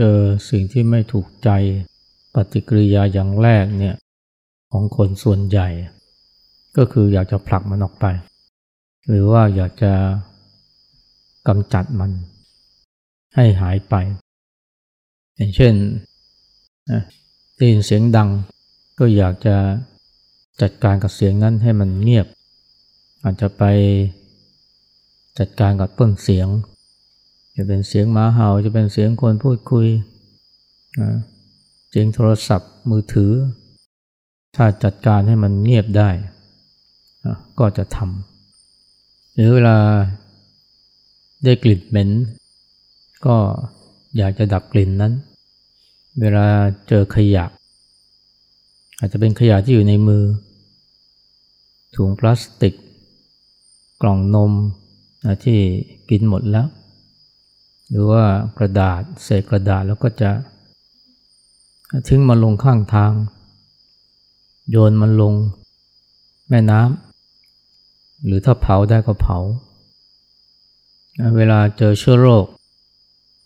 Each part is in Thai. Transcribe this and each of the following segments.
เจอสิ่งที่ไม่ถูกใจปฏิกิริยาอย่างแรกเนี่ยของคนส่วนใหญ่ ก็คืออยากจะผลักมันออกไป หรือว่าอยากจะกำจัดมัน ให้หายไป อย่างเช่นได้ยินเสียงดัง ก็อยากจะจัดการกับเสียงนั้นให้มันเงียบ อาจจะไปจัดการกับต้นเสียง จะเป็นเสียงหมาเห่าจะเป็นเสียงคนพูดคุยเสียงโทรศัพท์มือถือ ถ้าจัดการให้มันเงียบได้ก็จะทำหรือเวลาได้กลิ่นเหม็น ก็อยากจะดับกลิ่นนั้น เวลาเจอขยะ อาจจะเป็นขยะที่อยู่ในมือ ถุงพลาสติก กล่องนมที่กินหมดแล้ว หรือว่ากระดาษเศษกระดาษแล้วก็จะทิ้งมันลงข้างทาง โยนมันลงแม่น้ำหรือถ้าเผาได้ก็เผา เวลาเจอเชื้อโรค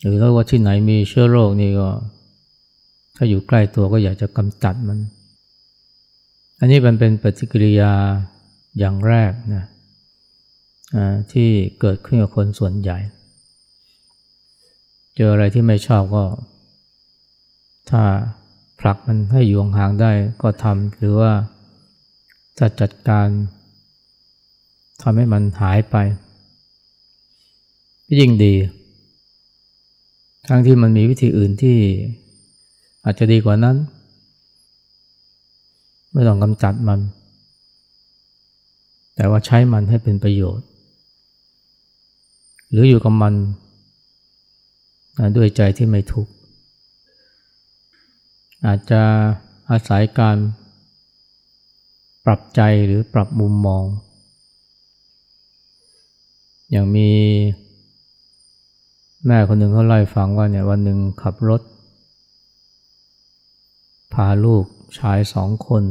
หรือว่าที่ไหนมีเชื้อโรคนี่ก็ ถ้าอยู่ใกล้ตัวก็อยากจะกำจัดมัน อันนี้มันเป็นปฏิกิริยาอย่างแรกนะที่เกิดขึ้นกับคนส่วนใหญ่ เจออะไรที่ไม่ชอบก็ ถ้าผลักมันให้อยู่ห่างได้ก็ทำหรือว่าจะจัดการทำให้มันหายไปยิ่งดี ทั้งที่มันมีวิธีอื่นที่อาจจะดีกว่านั้น ไม่ต้องกำจัดมัน แต่ว่าใช้มันให้เป็นประโยชน์ หรืออยู่กับมัน ด้วยใจที่ไม่ทุกข์อาจจะอาศัยการปรับใจหรือปรับมุมมอง อย่างมีแม่คนหนึ่งเขาเล่าฟังว่าเนี่ยวันหนึ่งขับรถ พาลูกชายสองคน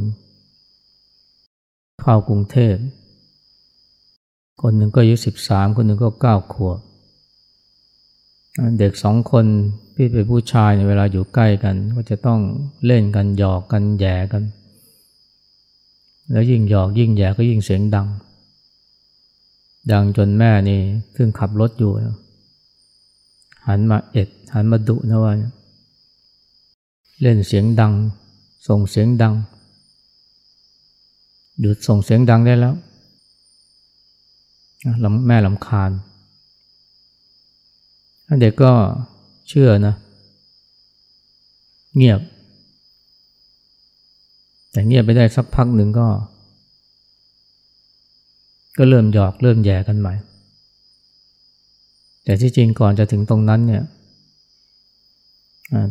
เข้ากรุงเทพ คนหนึ่งก็อายุสิบสามคนหนึ่งก็เก้าขวบ เด็กสองคนพี่เป็นผู้ชายในเวลาอยู่ใกล้กัน ก็จะต้องเล่นกันหยอกกันแย่กัน แล้วยิ่งหยอกยิ่งแย่ก็ยิ่งเสียงดัง ดังจนแม่นี่ซึ่งขับรถอยู่หันมาเอ็ดหันมาดุนะว่าเล่นเสียงดัง ส่งเสียงดัง หยุดส่งเสียงดังได้แล้วแม่ลำคาญ เด็กก็เชื่อนะ เงียบ แต่เงียบไปได้สักพักหนึ่งก็ ก็เริ่มหยอกเริ่มแย่กันใหม่ แต่ที่จริงก่อนจะถึงตรงนั้นเนี่ย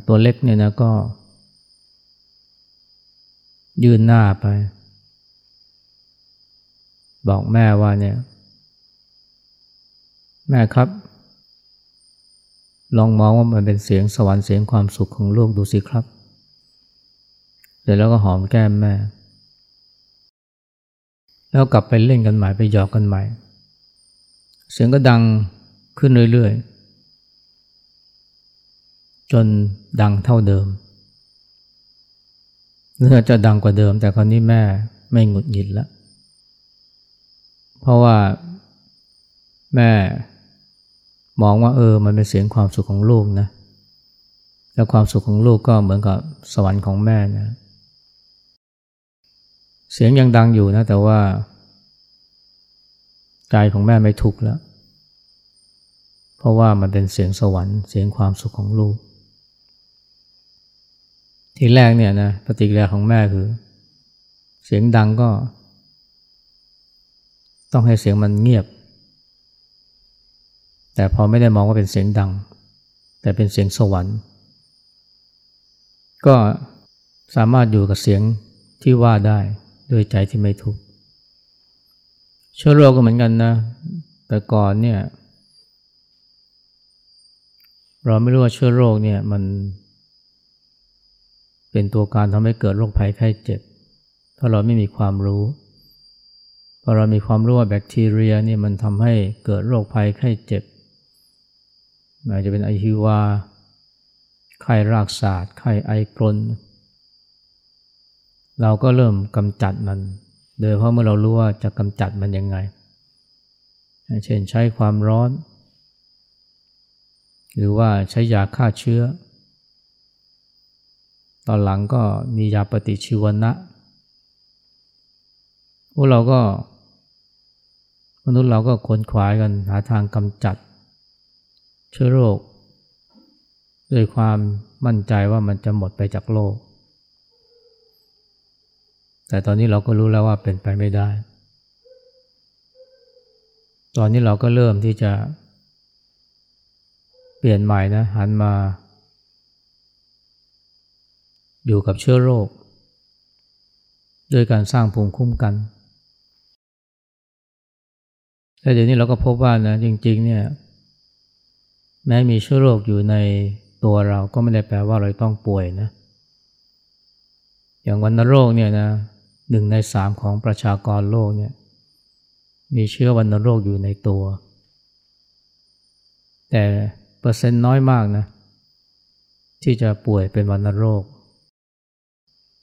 ตัวเล็กเนี่ยนะก็ ยืนหน้าไป บอกแม่ว่าเนี่ย แม่ครับ ลองมองว่ามันเป็นเสียงสวรรค์เสียงความสุขของลูกดูสิครับ เสร็จแล้วก็หอมแก้มแม่ แล้วกลับไปเล่นกันใหม่ไปหยอกกันใหม่ เสียงก็ดังขึ้นเรื่อยๆ จนดังเท่าเดิมเนื้อจะดังกว่าเดิม แต่คราวนี้แม่ไม่หงุดหงิดแล้ว เพราะว่าแม่ มองว่าเออมันเป็นเสียงความสุขของลูกนะแล้วความสุขของลูกก็เหมือนกับสวรรค์ของแม่นะเสียงยังดังอยู่นะแต่ว่าใจของแม่ไม่ทุกข์แล้ว เพราะว่ามันเป็นเสียงสวรรค์เสียงความสุขของลูก ทีแรกเนี่ยนะปฏิกิริยาของแม่คือ เสียงดังก็ ต้องให้เสียงมันเงียบ แต่พอไม่ได้มองว่าเป็นเสียงดัง แต่เป็นเสียงสวรรค์ ก็สามารถอยู่กับเสียงที่ว่าได้ด้วยใจที่ไม่ทุกข์เชื้อโรคก็เหมือนกันนะ แต่ก่อนเนี่ย เราไม่รู้ว่าเชื้อโรคเนี่ยมันเป็นตัวการทำให้เกิดโรคภัยไข้เจ็บเพราเราไม่มีความรู้ พอเรามีความรู้ว่าแบคทีเรียนี่มันทำให้เกิดโรคภัยไข้เจ็บ อาจจะเป็นไอฮิวา ไข้รากศาสตร์ไข้ไอกรน เราก็เริ่มกำจัดมัน โดยเพราะเมื่อเรารู้ว่าจะกำจัดมันยังไง เช่นใช้ความร้อน หรือว่าใช้ยาฆ่าเชื้อ ตอนหลังก็มียาปฏิชีวนะพวกเราก็ มนุษย์เราก็ค้นขวายกันหาทางกำจัด เชื้อโรคด้วยความมั่นใจว่ามันจะหมดไปจากโลก แต่ตอนนี้เราก็รู้แล้วว่าเป็นไปไม่ได้ ตอนนี้เราก็เริ่มที่จะ เปลี่ยนใหม่นะหันมา อยู่กับเชื้อโรค ด้วยการสร้างภูมิคุ้มกันแต่เดี๋ยวนี้เราก็พบว่านะจริง ๆ เนี่ย แม้มีเชื้อโรคอยู่ในตัวเราก็ไม่ได้แปลว่าเราต้องป่วยนะ อย่างวัณโรคเนี่ยนะหนึ่งในสามของประชากรโลกเนี่ยมีเชื้อวัณโรคอยู่ในตัว แต่เปอร์เซ็นต์น้อยมากนะที่จะป่วยเป็นวัณโรค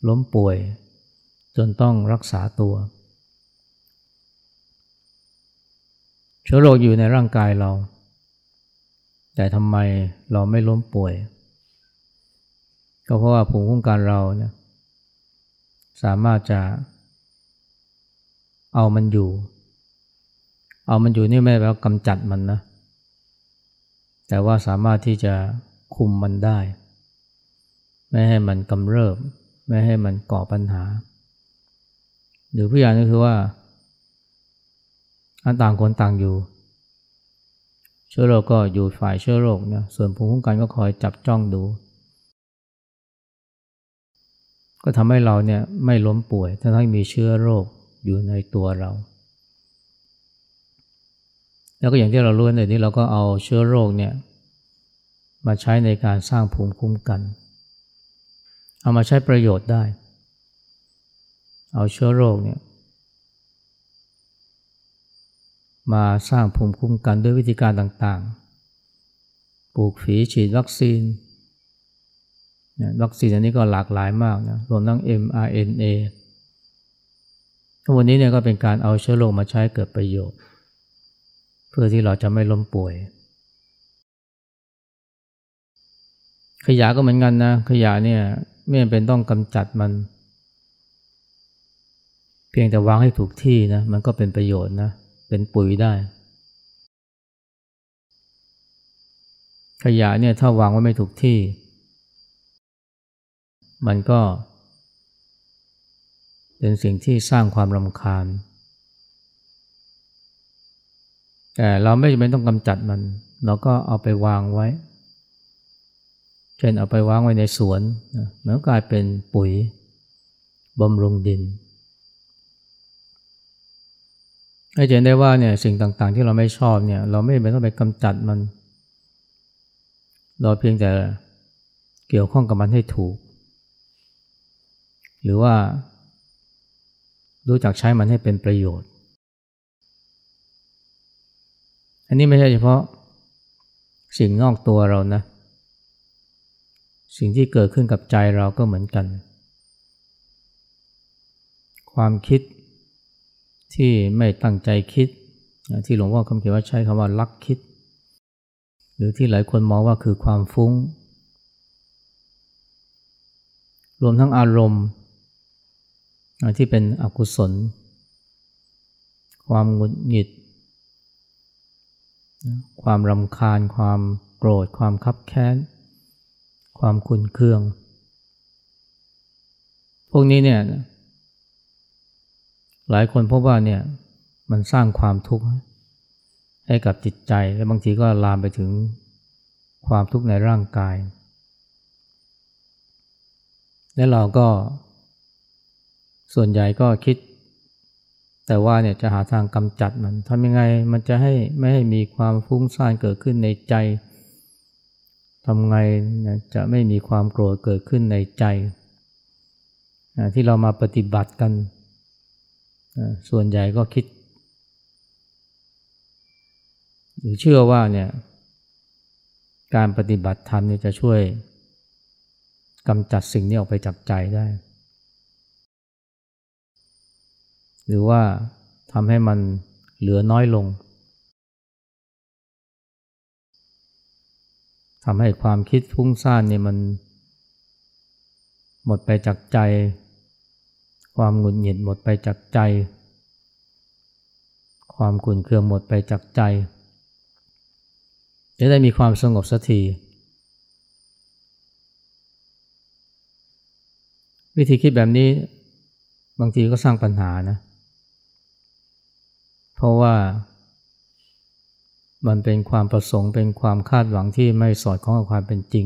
ล้มป่วยจนต้องรักษาตัว เชื้อโรคอยู่ในร่างกายเรา แต่ทำไมเราไม่ล้มป่วย ก็เพราะว่าภูมิคุ้มกันเราเนี่ยสามารถจะ เอามันอยู่ เอามันอยู่นี่ไม่แปลว่ากำจัดมันนะ แต่ว่าสามารถที่จะคุมมันได้ ไม่ให้มันกำเริบ ไม่ให้มันก่อปัญหา หรือผู้อย่างก็คือว่าอันต่างคนต่างอยู่ ชื้อโรคก็อยู่ฝ่ายเชื้อโรคนะส่วนภูมิคุ้มกันก็คอยจับจ้องดู ก็ทำให้เราเนี่ยไม่ล้มป่วยทั้งที่มีเชื้อโรคอยู่ในตัวเรา แล้วก็อย่างที่เรารู้ในนี้เราก็เอาเชื้อโรคเนี่ยมาใช้ในการสร้างภูมิคุ้มกัน เอามาใช้ประโยชน์ได้ เอาเชื้อโรคเนี่ย มาสร้างภูมิคุ้มกันด้วยวิธีการต่างๆ ปลูกฝีฉีดวัคซีนวัคซีนอันนี้ก็หลากหลายมากนะรวมทั้ง mRNA ทั้งวันนี้เนี่ยก็เป็นการเอาเชื้อโรคมาใช้เกิดประโยชน์ เพื่อที่เราจะไม่ล้มป่วย ขยะก็เหมือนกันนะ ขยะเนี่ยไม่เป็นต้องกำจัดมัน เพียงแต่วางให้ถูกที่นะ มันก็เป็นประโยชน์นะ เป็นปุ๋ยได้ ขยะเนี่ยถ้าวางไว้ไม่ถูกที่ มันก็ เป็นสิ่งที่สร้างความรำคาญ แต่เราไม่จำเป็นต้องกำจัดมัน เราก็เอาไปวางไว้ เช่นเอาไปวางไว้ในสวนมันก็กลายเป็นปุ๋ยบำรุงดิน ให้เห็นได้ว่าเนี่ยสิ่งต่างๆ ที่เราไม่ชอบเนี่ย เราไม่จำเป็นต้องไปกำจัดมัน เราเพียงแต่เกี่ยวข้องกับมันให้ถูก หรือว่า รู้จักใช้มันให้เป็นประโยชน์ อันนี้ไม่ใช่เฉพาะสิ่งนอกตัวเรานะ สิ่งที่เกิดขึ้นกับใจเราก็เหมือนกัน ความคิด ที่ไม่ตั้งใจคิด ที่หลวงพ่อคำเขียนว่าใช้คำว่าลักคิด หรือที่หลายคนมองว่าคือความฟุง้ง รวมทั้งอารมณ์ ที่เป็นอกุศล ความหงุดหงิด ความรำคาญ ความโกรธ ความคับแค้น ความขุนเคือง พวกนี้เนี่ย หลายคนพบว่าเนี่ยมันสร้างความทุกข์ให้กับจิตใจและบางทีก็ลามไปถึงความทุกข์ในร่างกาย และเราก็ ส่วนใหญ่ก็คิด แต่ว่าเนี่ยจะหาทางกำจัดมันทำยังไงมันจะให้ไม่ให้มีความฟุ้งซ่านเกิดขึ้นในใจทำไงจะไม่มีความโกรธเกิดขึ้นในใจ ที่เรามาปฏิบัติกัน ส่วนใหญ่ก็คิด หรือเชื่อว่าเนี่ยการปฏิบัติธรรมเนี่ยจะช่วยกำจัดสิ่งนี้ออกไปจากใจได้ หรือว่าทำให้มันเหลือน้อยลงทำให้ความคิดฟุ้งซ่านเนี่ยมันหมดไปจากใจ ความหงุดหงิดหมดไปจากใจ ความขุ่นเคืองหมดไปจากใจ จะได้มีความสงบสักที วิธีคิดแบบนี้บางทีก็สร้างปัญหานะ เพราะว่ามันเป็นความประสงค์เป็นความคาดหวังที่ไม่สอดคล้องกับความเป็นจริง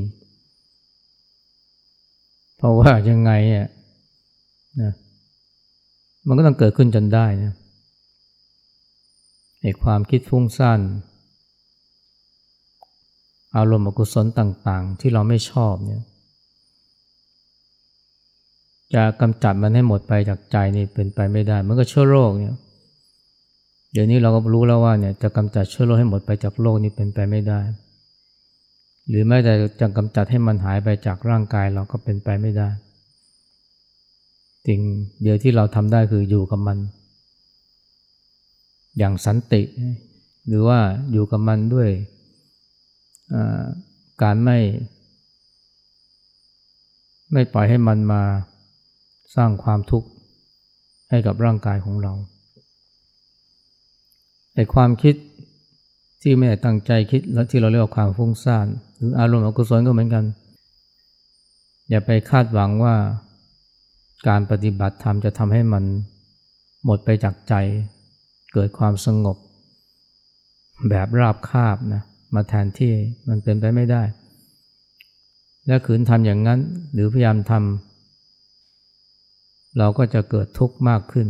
เพราะว่ายังไงเนี่ยนะ มันก็ต้องเกิดขึ้นจนได้นะไอ้ความคิดฟุ้งซ่านอารมณ์อกุศลต่างๆ ที่เราไม่ชอบเนี่ยจะกำจัดมันให้หมดไปจากใจนี่เป็นไปไม่ได้ มันก็เชื้อโรคเนี่ยเดี๋ยวนี้เราก็รู้แล้วว่าเนี่ยจะกำจัดเชื้อโรคให้หมดไปจากโลกนี้เป็นไปไม่ได้ หรือแม้แต่จะกำจัดให้มันหายไปจากร่างกายเราก็เป็นไปไม่ได้ สิ่งเดียวที่เราทำได้คืออยู่กับมัน อย่างสันติ หรือว่าอยู่กับมันด้วยการไม่ ไม่ปล่อยให้มันมาสร้างความทุกข์ให้กับร่างกายของเราไอ้ความคิดที่ไม่ได้ตั้งใจคิดและที่เราเรียกว่าความฟุ้งซ่านหรืออารมณ์อกุศลก็เหมือนกัน อย่าไปคาดหวังว่า การปฏิบัติธรรมจะทำให้มันหมดไปจากใจ เกิดความสงบ แบบราบคาบนะมาแทนที่มันเป็นไปไม่ได้ และขืนทำอย่างนั้นหรือพยายามทำเราก็จะเกิดทุกข์มากขึ้น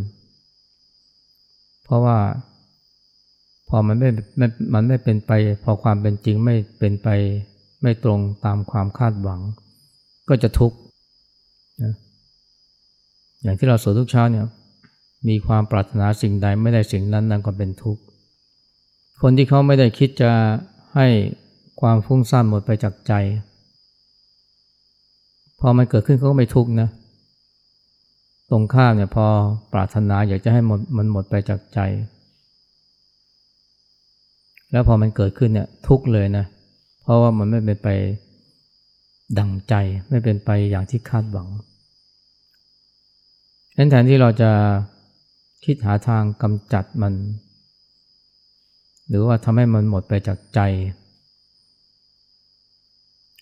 เพราะว่าพอมันไม่มันไม่เป็นไป พอความเป็นจริงไม่เป็นไปไม่ตรงตามความคาดหวัง ก็จะทุกข์นะ อย่างที่เราสวดทุกเช้าเนี่ยมีความปรารถนาสิ่งใดไม่ได้สิ่งนั้นนั่นก็เป็นทุกข์คนที่เขาไม่ได้คิดจะให้ความฟุ้งซ่านหมดไปจากใจ พอมันเกิดขึ้นเขาก็ไม่ทุกข์นะตรงข้ามเนี่ยพอปรารถนาอยากจะให้หมดมันหมดไปจากใจ แล้วพอมันเกิดขึ้นเนี่ยทุกข์เลยนะเพราะว่ามันไม่เป็นไปดังใจไม่เป็นไปอย่างที่คาดหวัง นั้นแทนที่เราจะคิดหาทางกำจัดมัน หรือว่าทำให้มันหมดไปจากใจ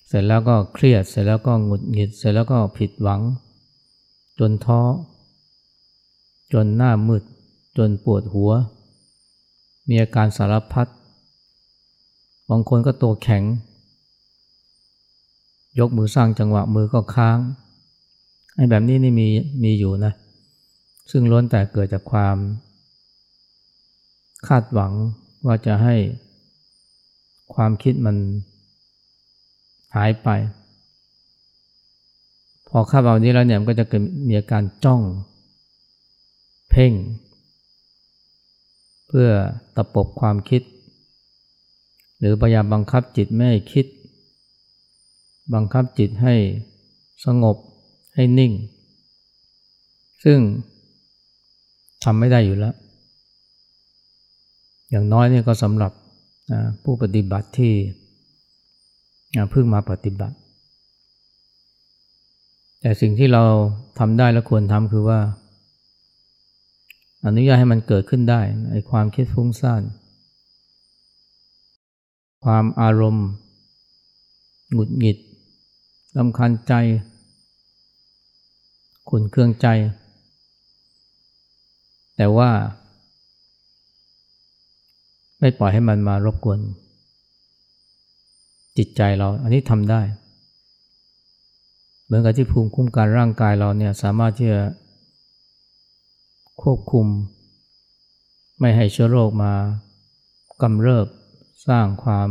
เสร็จแล้วก็เครียด เสร็จแล้วก็หงุดหงิด เสร็จแล้วก็ผิดหวัง จนท้อ จนหน้ามืด จนปวดหัว มีอาการสารพัด บางคนก็ตัวแข็ง ยกมือสร้างจังหวะมือก็ค้าง ไอ้แบบนี้นี่มีมีอยู่นะ ซึ่งล้วนแต่เกิดจากความ คาดหวังว่าจะให้ความคิดมันหายไป พอคาดหวังนี้แล้วเนี่ยมันก็จะเกิดมีอาการจ้อง เพ่ง เพื่อตะปบความคิด หรือพยายามบังคับจิตไม่ให้คิด บังคับจิตให้สงบให้นิ่ง ซึ่งำไม่ได้อยู่แล้ว อย่างน้อยนี่ก็สำหรับผู้ปฏิบัติที่เพิ่งมาปฏิบัติ แต่สิ่งที่เราทำได้และควรทำคือว่า อนุญาตให้มันเกิดขึ้นได้ไอ้ความคิดฟุ้งซ่านความอารมณ์ หงุดหงิดลำคัญใจขุนเครื่องใจ แต่ว่า ไม่ปล่อยให้มันมารบกวน จิตใจเรา อันนี้ทำได้ เหมือนกับที่ภูมิคุ้มกันร่างกายเราเนี่ยสามารถที่จะควบคุม ไม่ให้เชื้อโรคมากำเริบสร้างความ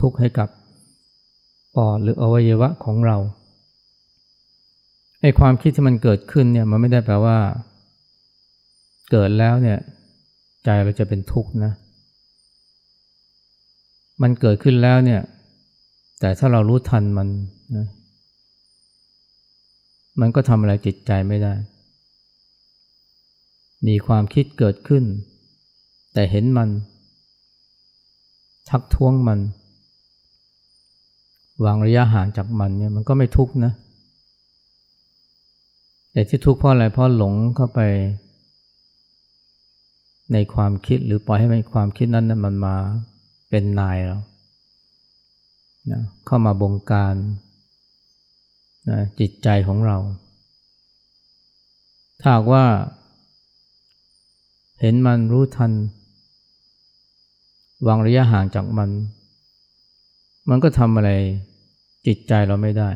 ทุกข์ให้กับปอดหรืออวัยวะของเราไอ้ความคิดที่มันเกิดขึ้นเนี่ยมันไม่ได้แปลว่า เกิดแล้วเนี่ยใจเราจะเป็นทุกข์นะ มันเกิดขึ้นแล้วเนี่ย แต่ถ้าเรารู้ทันมันนะมันก็ทำอะไรจิตใจไม่ได้ มีความคิดเกิดขึ้น แต่เห็นมัน ทักท้วงมัน วางระยะห่างจากมันเนี่ยมันก็ไม่ทุกข์นะ แต่ที่ทุกข์เพราะอะไร เพราะหลงเข้าไป ในความคิดหรือปล่อยให้มันความคิดนั้นนะมันมาเป็นนายเรานะเข้ามาบงการนะจิตใจของเรา ถ้าว่า เห็นมันรู้ทัน วางระยะห่างจากมัน มันก็ทำอะไรจิตใจเราไม่ได้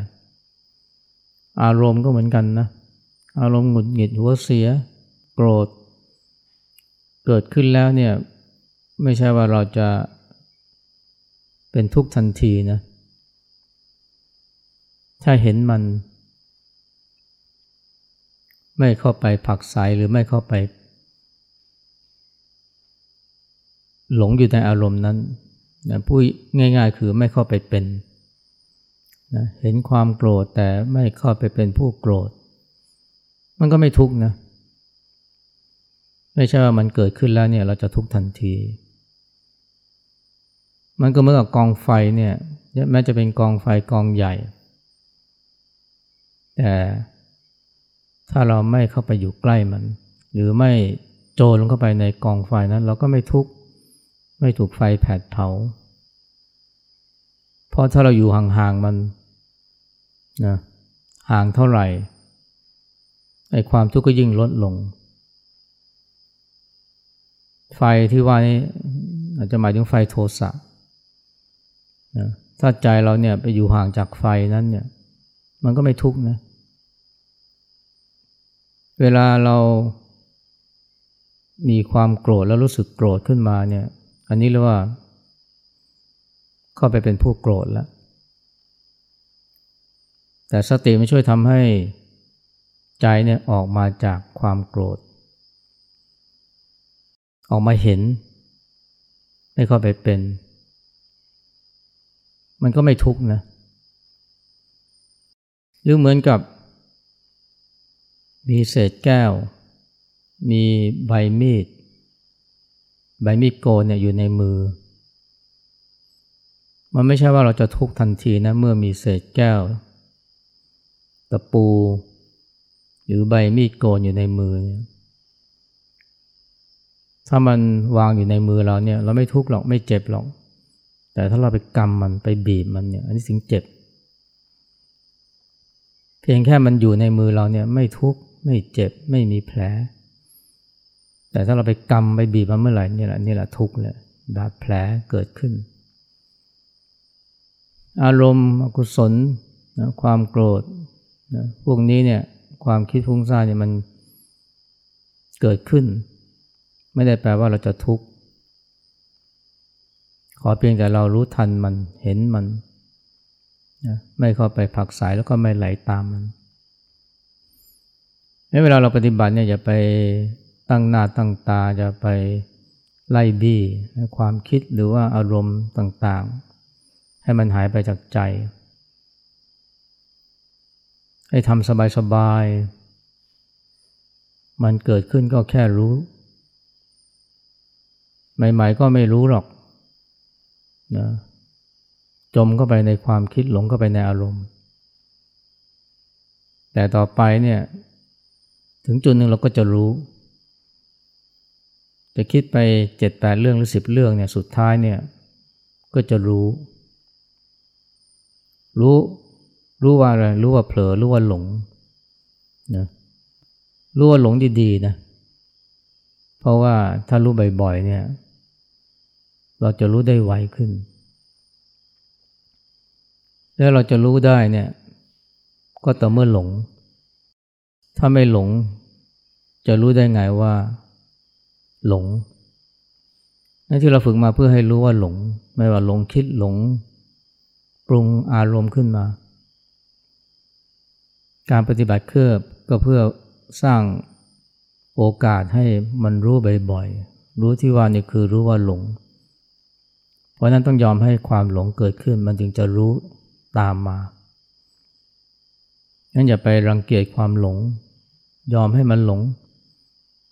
อารมณ์ก็เหมือนกันนะ อารมณ์หงุดหงิดหัวเสีย โกรธ เกิดขึ้นแล้วเนี่ยไม่ใช่ว่าเราจะเป็นทุกข์ทันทีนะถ้าเห็นมัน ไม่เข้าไปผักใสหรือไม่เข้าไป หลงอยู่ในอารมณ์นั้นนะพูดง่าย ๆ คือไม่เข้าไปเป็นนะเห็นความโกรธแต่ไม่เข้าไปเป็นผู้โกรธ มันก็ไม่ทุกข์นะ ไม่ใช่ว่ามันเกิดขึ้นแล้วเนี่ยเราจะทุกข์ทันที มันก็เหมือนกับกองไฟเนี่ยแม้จะเป็นกองไฟกองใหญ่ แต่ถ้าเราไม่เข้าไปอยู่ใกล้มัน หรือไม่โจรลงเข้าไปในกองไฟนั้น เราก็ไม่ทุกข์ไม่ถูกไฟแผดเผา เพราะถ้าเราอยู่ห่างๆมันนะห่างเท่าไหร่ไอ้ความทุกข์ก็ยิ่งลดลง ไฟที่ว่านี้อาจจะหมายถึงไฟโทสะนะถ้าใจเราเนี่ยไปอยู่ห่างจากไฟนั้นเนี่ย มันก็ไม่ทุกข์นะ เวลาเรามีความโกรธแล้วรู้สึกโกรธขึ้นมาเนี่ย อันนี้เรียกว่า เข้าไปเป็นผู้โกรธแล้ว แต่สติไม่ช่วยทำให้ใจเนี่ยออกมาจากความโกรธ ออกมาเห็น ไม่เข้าไปเป็น มันก็ไม่ทุกข์นะหรือเหมือนกับ มีเศษแก้ว มีใบมีด ใบมีดโกนเนี่ยอยู่ในมือ มันไม่ใช่ว่าเราจะทุกทันทีนะ เมื่อมีเศษแก้ว ตะปู หรือใบมีดโกนอยู่ในมือ ถ้ามันวางอยู่ในมือเราเนี่ย เราไม่ทุกข์หรอกไม่เจ็บหรอก แต่ถ้าเราไปกำมันไปบีบมันเนี่ย อันนี้สิ่งเจ็บ เพียงแค่มันอยู่ในมือเราเนี่ย ไม่ทุกข์ไม่เจ็บไม่มีแผล แต่ถ้าเราไปกำไปบีบมันเมื่อไหร่นี่แหละนี่แหละทุกข์เลยบาดแผลเกิดขึ้น อารมณ์อกุศลนะความโกรธนะพวกนี้เนี่ยความคิดฟุ้งซ่านเนี่ยมันเกิดขึ้น ไม่ได้แปลว่าเราจะทุกข์ ขอเพียงแต่เรารู้ทันมันเห็นมันนะไม่เข้าไปผักสายแล้วก็ไม่ไหลตามมันเวลาเราปฏิบัติเนี่ยอย่าไปตั้งหน้าตั้งตาจะไปไล่บี้ความคิดหรือว่าอารมณ์ต่างๆ ให้มันหายไปจากใจ ให้ทำสบายๆ มันเกิดขึ้นก็แค่รู้ ใหม่ๆก็ไม่รู้หรอกนะจมเข้าไปในความคิดหลงเข้าไปในอารมณ์ แต่ต่อไปเนี่ย ถึงจุดหนึ่งเราก็จะรู้ จะคิดไปเจ็ดแปดเรื่องหรือสิบเรื่องเนี่ยสุดท้ายเนี่ย ก็จะรู้ รู้รู้ว่าอะไรรู้ว่าเผลอรู้ว่าหลงนะรู้ว่าหลงดีๆนะเพราะว่าถ้ารู้บ่อยๆเนี่ย เราจะรู้ได้ไวขึ้น แล้วเราจะรู้ได้เนี่ย ก็ต่อเมื่อหลง ถ้าไม่หลง จะรู้ได้ไงว่า หลงนั่นที่เราฝึกมาเพื่อให้รู้ว่าหลง ไม่ว่าหลงคิดหลง ปรุงอารมณ์ขึ้นมา การปฏิบัติเครือบก็เพื่อสร้างโอกาสให้มันรู้บ่อยๆ รู้ที่ว่านี่คือรู้ว่าหลง เพราะนั้นต้องยอมให้ความหลงเกิดขึ้นมันจึงจะรู้ตามมางั้นอย่าไปรังเกียจความหลง ยอมให้มันหลง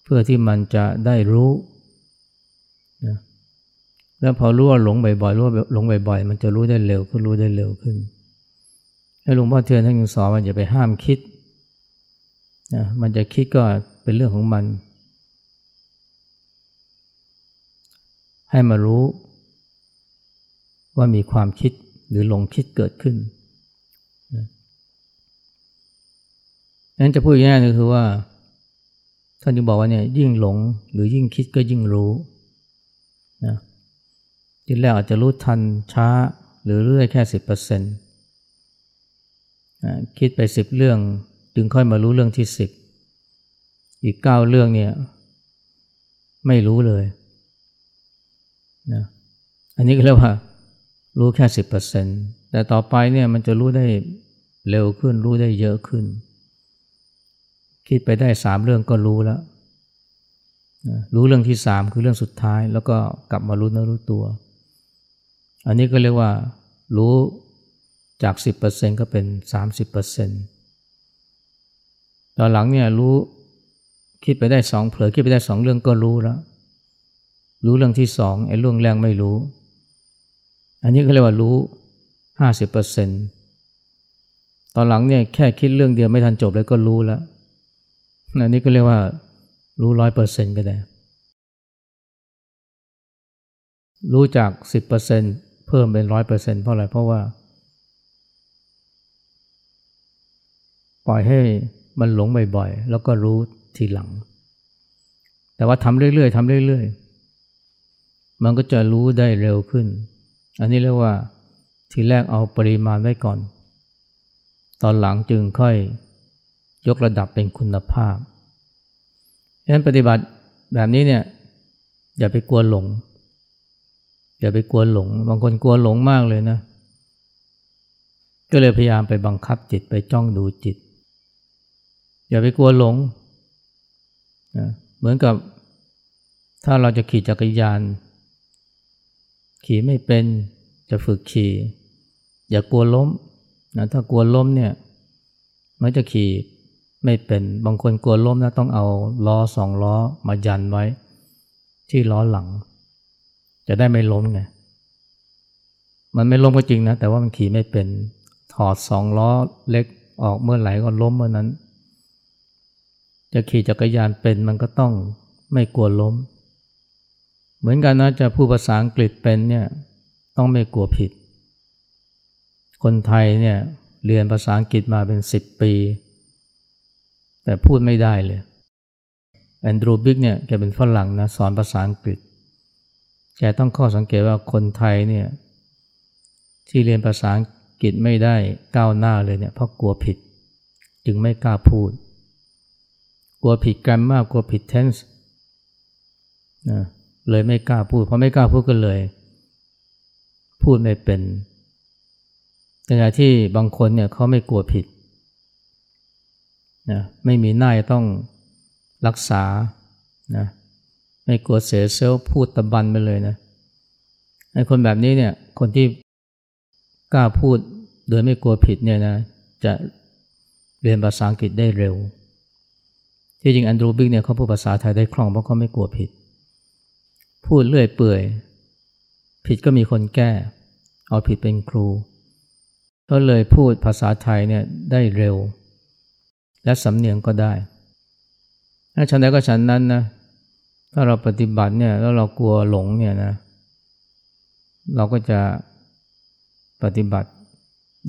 เพื่อที่มันจะได้รู้นะแล้วพอรู้ว่าหลงบ่อยๆรู้ว่าหลงบ่อยๆ มันจะรู้ได้เร็วขึ้นรู้ได้เร็วขึ้นให้หลวงพ่อเทียนท่านยังสอนว่าอย่าไปห้ามคิดนะมันจะคิดก็เป็นเรื่องของมัน ให้มารู้ ว่ามีความคิดหรือหลงคิดเกิดขึ้นนั้นจะพูดง่ายๆก็คือว่าท่านจะบอกว่าเนี่ยยิ่งหลงหรือยิ่งคิดก็ยิ่งรู้นะทีแรกอาจจะรู้ทันช้าหรือเรื่อยแค่สิบเปอร์เซ็นต์คิดไปสิบเรื่องจึงค่อยมารู้เรื่องที่สิบอีกเก้าเรื่องเนี่ยไม่รู้เลยนะอันนี้ก็เรียกว่า รู้แค่สิบเปอร์เซ็นต์แต่ต่อไปเนี่ยมันจะรู้ได้เร็วขึ้น รู้ได้เยอะขึ้น คิดไปได้สามเรื่องก็รู้แล้ว รู้เรื่องที่สามคือเรื่องสุดท้าย แล้วก็กลับมารู้เนื้อรู้ตัว อันนี้ก็เรียกว่า รู้จากสิบเปอร์เซ็นก็เป็นสามสิบเปอร์เซ็นต์ตอนหลังเนี่ยรู้คิดไปได้สองเผลอคิดไปได้สองเรื่องก็รู้แล้ว รู้เรื่องที่สองไอ้เรื่องแรกไม่รู้ อันนี้ก็เรียกว่ารู้ห้าสิบเปอร์เซ็นต์ตอนหลังเนี่ยแค่คิดเรื่องเดียวไม่ทันจบเลยก็รู้แล้วอันนี้ก็เรียกว่ารู้ร้อยเปอร์เซ็นต์ก็ได้ รู้จากสิบเปอร์เซ็นต์เพิ่มเป็นร้อยเปอร์เซ็นต์เพราะอะไร เพราะว่า ปล่อยให้มันหลงบ่อยๆ แล้วก็รู้ทีหลัง แต่ว่าทำเรื่อยๆทำเรื่อยๆ มันก็จะรู้ได้เร็วขึ้น อันนี้เรียกว่าทีแรกเอาปริมาณไว้ก่อน ตอนหลังจึงค่อยยกระดับเป็นคุณภาพฉะนั้นปฏิบัติแบบนี้เนี่ยอย่าไปกลัวหลง อย่าไปกลัวหลง บางคนกลัวหลงมากเลยนะ ก็เลยพยายามไปบังคับจิตไปจ้องดูจิต อย่าไปกลัวหลงนะเหมือนกับถ้าเราจะขี่จักรยาน ขี่ไม่เป็นจะฝึกขี่ อย่ากลัวล้มนะถ้ากลัวล้มเนี่ยมันจะขี่ไม่เป็นบางคนกลัวล้มนะต้องเอาล้อสองล้อมายันไว้ ที่ล้อหลัง จะได้ไม่ล้มไงมันไม่ล้มก็จริงนะ แต่ว่ามันขี่ไม่เป็นถอดสองล้อเล็กออกเมื่อไหร่ก็ล้มเมื่อนั้น จะขี่จักรยานเป็นมันก็ต้องไม่กลัวล้ม เหมือนกันนะจะพูดภาษาอังกฤษเป็นเนี่ยต้องไม่กลัวผิด คนไทยเนี่ยเรียนภาษาอังกฤษมาเป็นสิบปี แต่พูดไม่ได้เลยแอนดรูบิกเนี่ยแกเป็นฝรั่งนะสอนภาษาอังกฤษแกต้องข้อสังเกตว่าคนไทยเนี่ยที่เรียนภาษาอังกฤษไม่ได้ก้าวหน้าเลยเนี่ยเพราะกลัวผิด จึงไม่กล้าพูด กลัวผิดกันมากกลัวผิดเทนส์นะ เลยไม่กล้าพูด เพราะไม่กล้าพูดก็เลย พูดไม่เป็นแต่ที่บางคนเนี่ยเขาไม่กลัวผิดนะไม่มีหน้าต้องรักษานะไม่กลัวเสียเซลพูดตะบันไปเลยนะไอ้คนแบบนี้เนี่ยคนที่กล้าพูดโดยไม่กลัวผิดเนี่ยนะจะเรียนภาษาอังกฤษได้เร็ว ที่จริงแอนดรูบิกเนี่ยเขาพูดภาษาไทยได้คล่องเพราะเขาไม่กลัวผิด พูดเลื่อยเปื่อย ผิดก็มีคนแก้ เอาผิดเป็นครู ก็เลยพูดภาษาไทยเนี่ยได้เร็ว และสำเนียงก็ได้ถ้าฉันใดก็ฉันนั้นนะถ้าเราปฏิบัติเนี่ยแล้วเรากลัวหลงเนี่ยนะ เราก็จะปฏิบัติ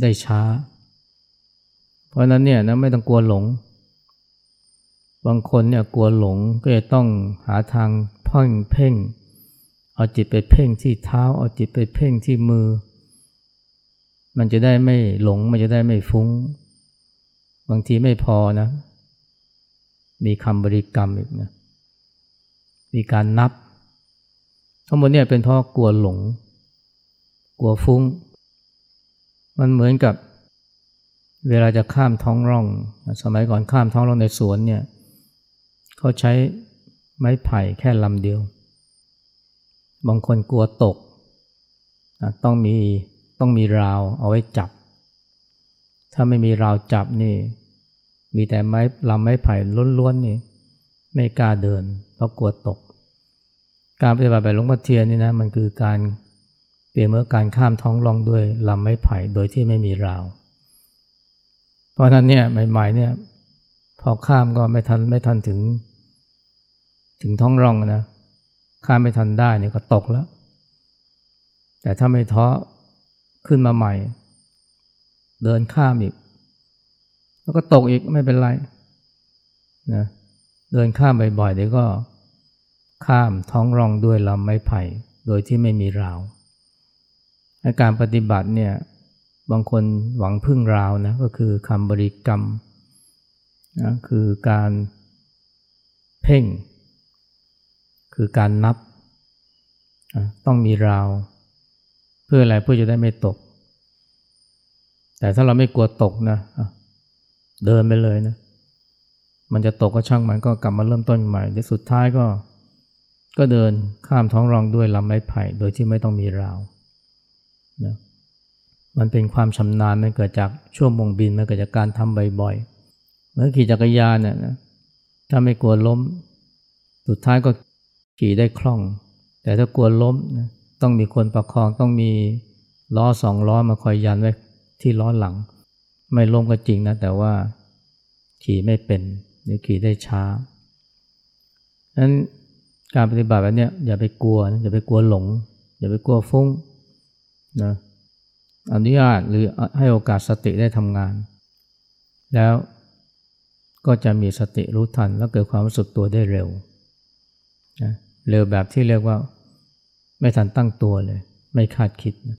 ได้ช้า เพราะนั้นเนี่ยนะไม่ต้องกลัวหลง บางคนเนี่ยกลัวหลงก็จะต้องหาทางพ่องเพ่ง เอาจิตไปเพ่งที่เท้า เอาจิตไปเพ่งที่มือ มันจะได้ไม่หลง มันจะได้ไม่ฟุ้ง บางทีไม่พอนะ มีคำบริกรรมอีกนะ มีการนับ ทั้งหมดเนี่ยเป็นเพราะกลัวหลง กลัวฟุ้ง มันเหมือนกับเวลาจะข้ามท้องร่อง สมัยก่อนข้ามท้องร่องในสวนเนี่ย เขาใช้ไม้ไผ่แค่ลำเดียว บางคนกลัวตก ต้องมีต้องมีราวเอาไว้จับ ถ้าไม่มีราวจับนี่ มีแต่ไม้ลำไม้ไผ่ล้วนๆนี่ ไม่กล้าเดิน เพราะกลัวตก การปฏิบัติแบบหลวงพ่อเทียนนี่นะมันคือการเปลี่ยนเมื่อการข้ามท้องร่องด้วยลำไม้ไผ่โดยที่ไม่มีราว เพราะนั้นเนี่ยใหม่ๆเนี่ยพอข้ามก็ไม่ทันไม่ทันถึง ถึงท้องร่องนะ ข้ามไม่ทันได้เนี่ยก็ตกแล้ว แต่ถ้าไม่ท้อขึ้นมาใหม่ เดินข้ามอีก แล้วก็ตกอีกไม่เป็นไรนะเดินข้ามบ่อยๆเดี๋ยวก็ ข้ามท้องร่องด้วยลำไม้ไผ่ โดยที่ไม่มีราวในการปฏิบัติเนี่ยบางคนหวังพึ่งราวนะก็คือคำบริกรรมนะคือการเพ่ง คือการนับ ต้องมีราว เพื่ออะไรเพื่อจะได้ไม่ตก แต่ถ้าเราไม่กลัวตกนะเดินไปเลยนะมันจะตกก็ช่างมันก็กลับมาเริ่มต้นใหม่ในสุดท้ายก็ ก็เดินข้ามท้องรองด้วยลำไม้ไผ่ โดยที่ไม่ต้องมีราวนะมันเป็นความชำนาญมันเกิดจากช่วงมงบินมันเกิดจากการทำบ่อยๆเหมือนขี่จักรยานเนี่ยนะถ้าไม่กลัวล้ม สุดท้ายก็ ขี่ได้คล่อง แต่ถ้ากลัวล้มนะต้องมีคนประคองต้องมีล้อสองล้อมาคอยยันไว้ที่ล้อหลัง ไม่ล้มก็จริงนะแต่ว่าขี่ไม่เป็นหรือขี่ได้ช้าฉะนั้นการปฏิบัติแบบนี้อย่าไปกลัวนะอย่าไปกลัวหลง อย่าไปกลัวฟุ้งนะอนุญาตหรือให้โอกาสสติได้ทำงาน แล้วก็จะมีสติรู้ทัน แล้วเกิดความรู้สึกตัวได้เร็ว เร็วแบบที่เรียกว่า ไม่ทันตั้งตัวเลย ไม่คาดคิดนะ